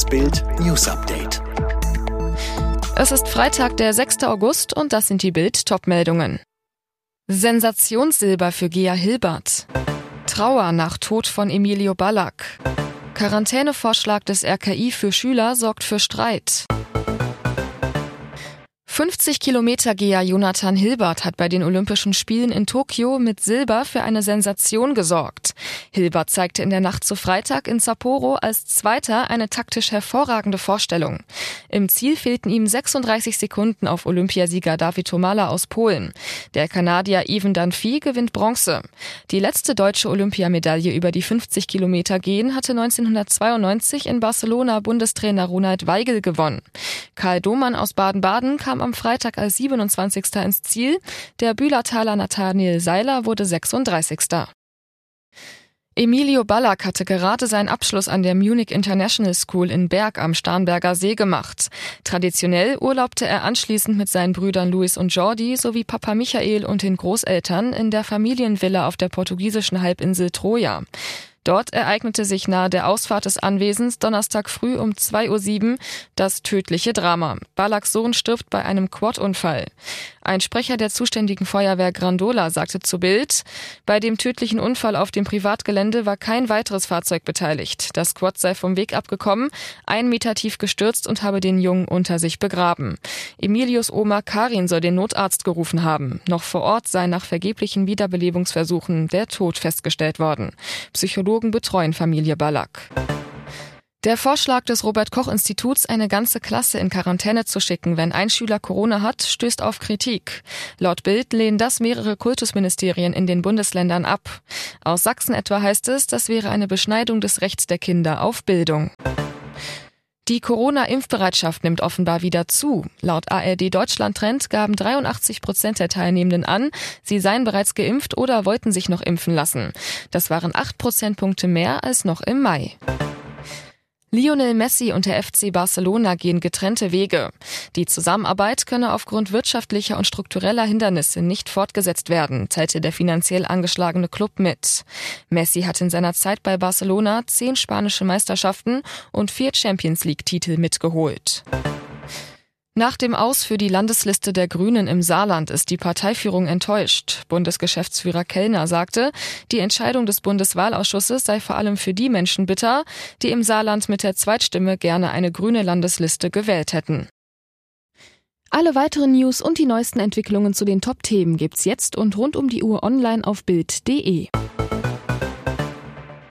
Das Bild News Update. Es ist Freitag, der 6. August und das sind die Bild Topmeldungen. Sensationssilber für Gea Hilbert. Trauer nach Tod von Emilio Ballack. Quarantänevorschlag des RKI für Schüler sorgt für Streit. 50 Kilometer Geher Jonathan Hilbert hat bei den Olympischen Spielen in Tokio mit Silber für eine Sensation gesorgt. Hilbert zeigte in der Nacht zu Freitag in Sapporo als Zweiter eine taktisch hervorragende Vorstellung. Im Ziel fehlten ihm 36 Sekunden auf Olympiasieger David Tomala aus Polen. Der Kanadier Even Dunphy gewinnt Bronze. Die letzte deutsche Olympiamedaille über die 50 Kilometer gehen hatte 1992 in Barcelona Bundestrainer Ronald Weigel gewonnen. Karl Domann aus Baden-Baden kam am am Freitag als 27. ins Ziel. Der Bühlertaler Nathaniel Seiler wurde 36. Emilio Ballack hatte gerade seinen Abschluss an der Munich International School in Berg am Starnberger See gemacht. Traditionell urlaubte er anschließend mit seinen Brüdern Luis und Jordi sowie Papa Michael und den Großeltern in der Familienvilla auf der portugiesischen Halbinsel Troja. Dort ereignete sich nahe der Ausfahrt des Anwesens Donnerstag früh um 2.07 Uhr das tödliche Drama. Balaks Sohn stirbt bei einem Quad-Unfall. Ein Sprecher der zuständigen Feuerwehr Grandola sagte zu Bild, bei dem tödlichen Unfall auf dem Privatgelände war kein weiteres Fahrzeug beteiligt. Das Quad sei vom Weg abgekommen, ein Meter tief gestürzt und habe den Jungen unter sich begraben. Emilius Oma Karin soll den Notarzt gerufen haben. Noch vor Ort sei nach vergeblichen Wiederbelebungsversuchen der Tod festgestellt worden. Psychologen Psychologen betreuen Familie Ballack. Der Vorschlag des Robert Koch Instituts, eine ganze Klasse in Quarantäne zu schicken, wenn ein Schüler Corona hat, stößt auf Kritik. Laut Bild lehnen das mehrere Kultusministerien in den Bundesländern ab. Aus Sachsen etwa heißt es, das wäre eine Beschneidung des Rechts der Kinder auf Bildung. Die Corona-Impfbereitschaft nimmt offenbar wieder zu. Laut ARD Deutschland Trend gaben 83 Prozent der Teilnehmenden an, sie seien bereits geimpft oder wollten sich noch impfen lassen. Das waren acht Prozentpunkte mehr als noch im Mai. Lionel Messi und der FC Barcelona gehen getrennte Wege. Die Zusammenarbeit könne aufgrund wirtschaftlicher und struktureller Hindernisse nicht fortgesetzt werden, teilte der finanziell angeschlagene Club mit. Messi hat in seiner Zeit bei Barcelona zehn spanische Meisterschaften und vier Champions League-Titel mitgeholt. Nach dem Aus für die Landesliste der Grünen im Saarland ist die Parteiführung enttäuscht. Bundesgeschäftsführer Kellner sagte, die Entscheidung des Bundeswahlausschusses sei vor allem für die Menschen bitter, die im Saarland mit der Zweitstimme gerne eine grüne Landesliste gewählt hätten. Alle weiteren News und die neuesten Entwicklungen zu den Top-Themen gibt's jetzt und rund um die Uhr online auf Bild.de.